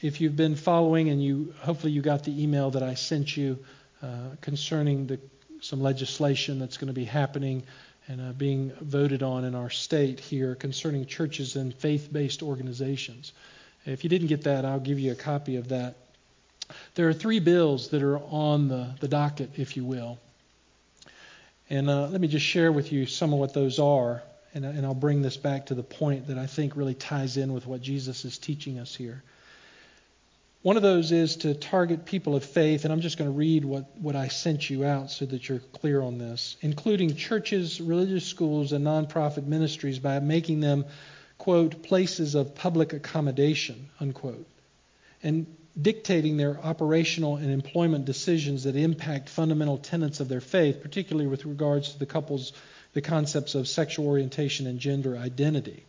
if you've been following and you hopefully you got the email that I sent you uh, concerning the, some legislation that's going to be happening and uh, being voted on in our state here concerning churches and faith-based organizations. If you didn't get that, I'll give you a copy of that. There are three bills that are on the, the docket, if you will. And uh, let me just share with you some of what those are and, and I'll bring this back to the point that I think really ties in with what Jesus is teaching us here. One of those is to target people of faith, and I'm just going to read what, what I sent you out so that you're clear on this, including churches, religious schools, and nonprofit ministries by making them, quote, places of public accommodation, unquote, and dictating their operational and employment decisions that impact fundamental tenets of their faith, particularly with regards to the couple's the concepts of sexual orientation and gender identity.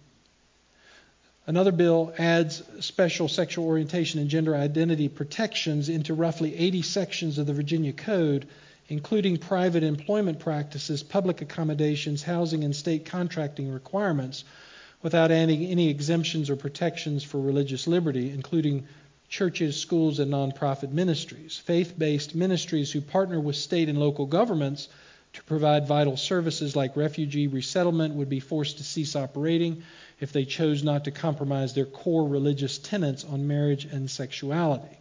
Another bill adds special sexual orientation and gender identity protections into roughly 80 sections of the Virginia Code, including private employment practices, public accommodations, housing, and state contracting requirements, without adding any exemptions or protections for religious liberty, including churches, schools, and nonprofit ministries. Faith based ministries who partner with state and local governments to provide vital services like refugee resettlement would be forced to cease operating if they chose not to compromise their core religious tenets on marriage and sexuality.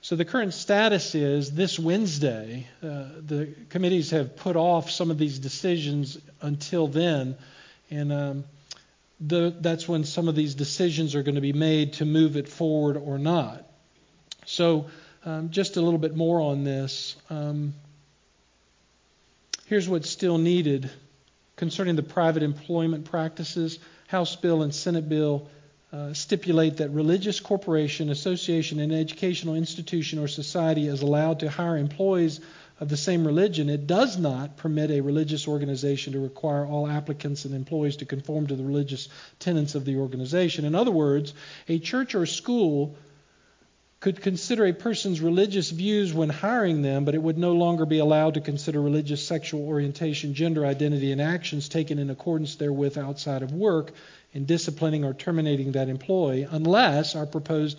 So the current status is this Wednesday, uh, the committees have put off some of these decisions until then, and um, the, that's when some of these decisions are going to be made to move it forward or not. So, um, just a little bit more on this. Um, Here's what's still needed concerning the private employment practices. House bill and Senate bill uh, stipulate that religious corporation, association, and educational institution or society is allowed to hire employees of the same religion. It does not permit a religious organization to require all applicants and employees to conform to the religious tenets of the organization. In other words, a church or school could consider a person's religious views when hiring them, but it would no longer be allowed to consider religious sexual orientation, gender identity, and actions taken in accordance therewith outside of work in disciplining or terminating that employee unless our proposed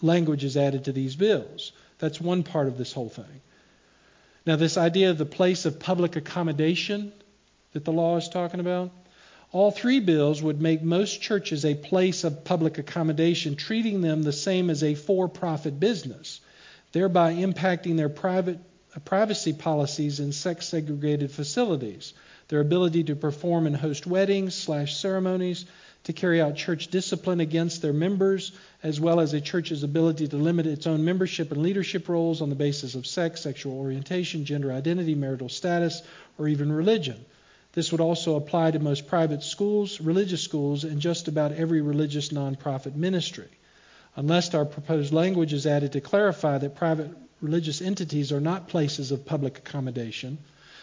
language is added to these bills. That's one part of this whole thing. Now, this idea of the place of public accommodation that the law is talking about, all three bills would make most churches a place of public accommodation, treating them the same as a for profit business, thereby impacting their private, uh, privacy policies in sex segregated facilities, their ability to perform and host weddings slash ceremonies, to carry out church discipline against their members, as well as a church's ability to limit its own membership and leadership roles on the basis of sex, sexual orientation, gender identity, marital status, or even religion. This would also apply to most private schools, religious schools, and just about every religious nonprofit ministry. Unless our proposed language is added to clarify that private religious entities are not places of public accommodation,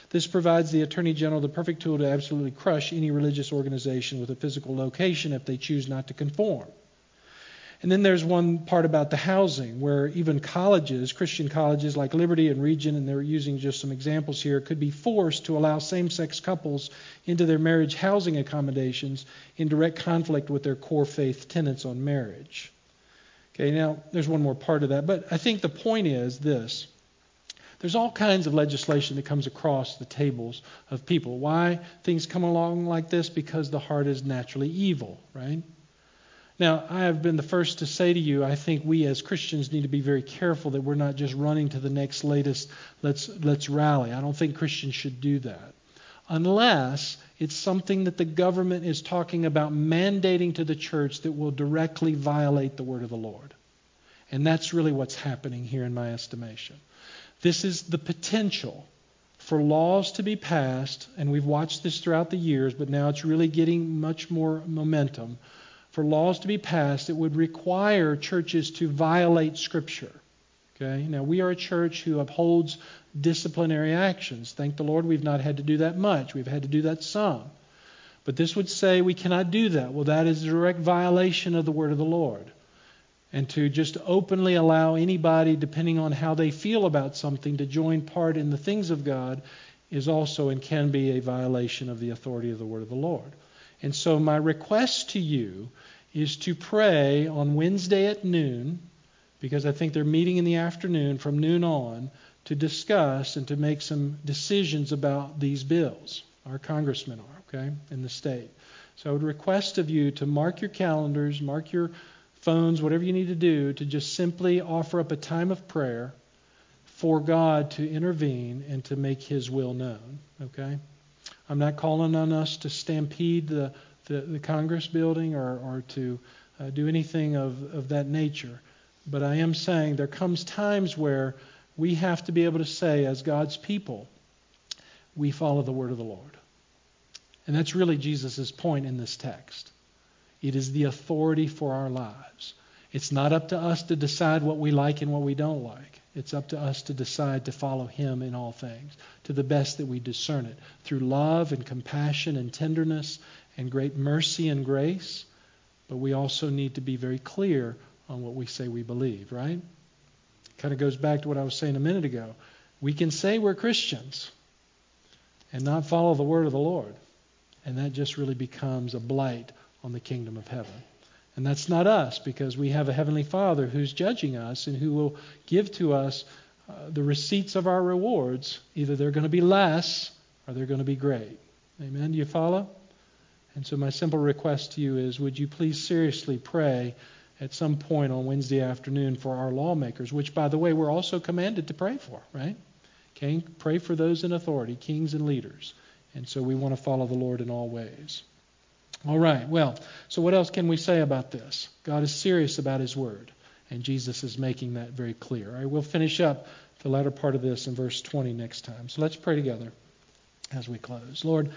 this provides the Attorney General the perfect tool to absolutely crush any religious organization with a physical location if they choose not to conform. And then there's one part about the housing, where even colleges, Christian colleges like Liberty and Regent, and they're using just some examples here, could be forced to allow same sex couples into their marriage housing accommodations in direct conflict with their core faith tenets on marriage. Okay, now there's one more part of that, but I think the point is this. There's all kinds of legislation that comes across the tables of people. Why things come along like this? Because the heart is naturally evil, right? Now, I have been the first to say to you, I think we as Christians need to be very careful that we're not just running to the next latest, let's, let's rally. I don't think Christians should do that. Unless it's something that the government is talking about mandating to the church that will directly violate the word of the Lord. And that's really what's happening here in my estimation. This is the potential for laws to be passed, and we've watched this throughout the years, but now it's really getting much more momentum. For laws to be passed, it would require churches to violate Scripture. Okay? Now, we are a church who upholds disciplinary actions. Thank the Lord we've not had to do that much. We've had to do that some. But this would say we cannot do that. Well, that is a direct violation of the word of the Lord. And to just openly allow anybody, depending on how they feel about something, to join part in the things of God is also and can be a violation of the authority of the word of the Lord. And so, my request to you is to pray on Wednesday at noon, because I think they're meeting in the afternoon from noon on, to discuss and to make some decisions about these bills. Our congressmen are, okay, in the state. So I would request of you to mark your calendars, mark your phones, whatever you need to do, to just simply offer up a time of prayer for God to intervene and to make His will known. Okay? I'm not calling on us to stampede the, the, the Congress building or, or to uh, do anything of, of that nature. But I am saying there comes times where we have to be able to say, as God's people, we follow the word of the Lord. And that's really Jesus' point in this text. It is the authority for our lives. It's not up to us to decide what we like and what we don't like. It's up to us to decide to follow Him in all things, to the best that we discern it, through love and compassion and tenderness and great mercy and grace. But we also need to be very clear on what we say we believe, right? Kind of goes back to what I was saying a minute ago. We can say we're Christians and not follow the word of the Lord. And that just really becomes a blight on the kingdom of heaven. And that's not us because we have a heavenly Father who's judging us and who will give to us uh, the receipts of our rewards. Either they're going to be less or they're going to be great. Amen. Do you follow? And so my simple request to you is would you please seriously pray at some point on Wednesday afternoon for our lawmakers, which, by the way, we're also commanded to pray for, right? Okay? Pray for those in authority, kings and leaders. And so we want to follow the Lord in all ways. All right, well, so what else can we say about this? God is serious about His Word, and Jesus is making that very clear. All right, we'll finish up the latter part of this in verse 20 next time. So let's pray together as we close. Lord,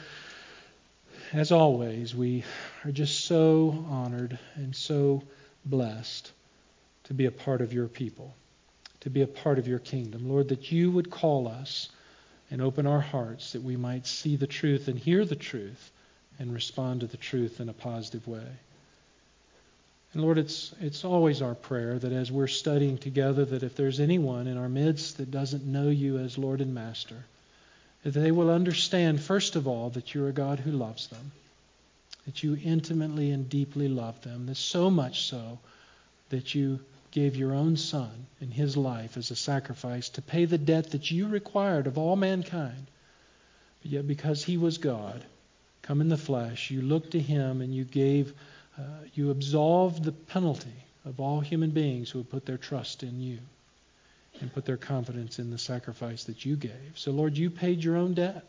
as always, we are just so honored and so blessed to be a part of your people, to be a part of your kingdom. Lord, that you would call us and open our hearts that we might see the truth and hear the truth and respond to the truth in a positive way. And Lord, it's, it's always our prayer that as we're studying together, that if there's anyone in our midst that doesn't know you as Lord and Master, that they will understand, first of all, that you're a God who loves them that you intimately and deeply love them. That so much so that you gave your own Son and his life as a sacrifice to pay the debt that you required of all mankind. But yet, because he was God, come in the flesh, you looked to him and you gave, uh, you absolved the penalty of all human beings who would put their trust in you and put their confidence in the sacrifice that you gave. So, Lord, you paid your own debt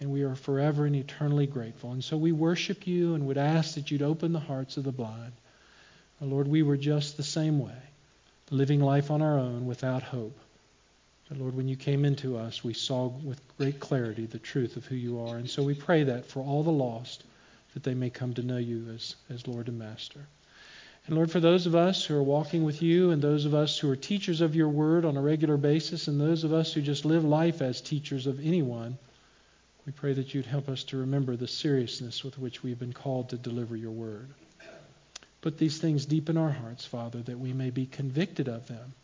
and we are forever and eternally grateful. And so we worship you and would ask that you'd open the hearts of the blind. Lord, we were just the same way, living life on our own without hope. But Lord, when you came into us, we saw with great clarity the truth of who you are. And so we pray that for all the lost, that they may come to know you as, as Lord and Master. And Lord, for those of us who are walking with you, and those of us who are teachers of your word on a regular basis, and those of us who just live life as teachers of anyone, we pray that you'd help us to remember the seriousness with which we've been called to deliver your word. Put these things deep in our hearts, Father, that we may be convicted of them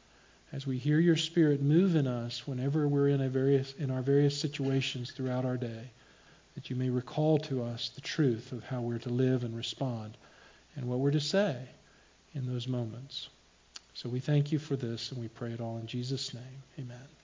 as we hear your Spirit move in us whenever we're in, a various, in our various situations throughout our day, that you may recall to us the truth of how we're to live and respond and what we're to say in those moments. So we thank you for this and we pray it all in Jesus' name. Amen.